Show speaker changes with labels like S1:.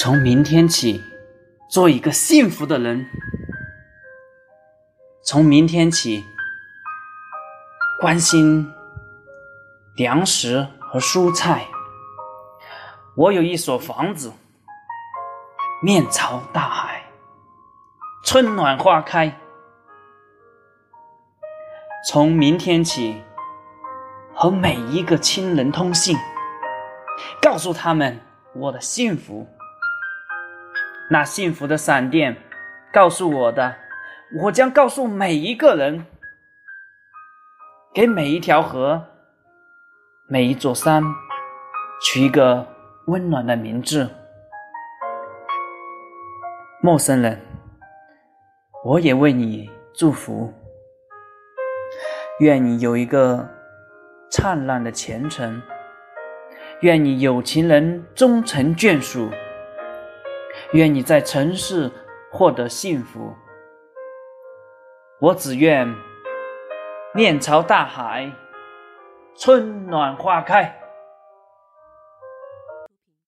S1: 从明天起，做一个幸福的人。从明天起，关心粮食和蔬菜。我有一所房子，面朝大海，春暖花开。从明天起，和每一个亲人通信，告诉他们我的幸福。那幸福的闪电告诉我的，我将告诉每一个人，给每一条河、每一座山取一个温暖的名字。陌生人，我也为你祝福，愿你有一个灿烂的前程，愿你有情人终成眷属。愿你在尘世获得幸福，我只愿面朝大海，春暖花开。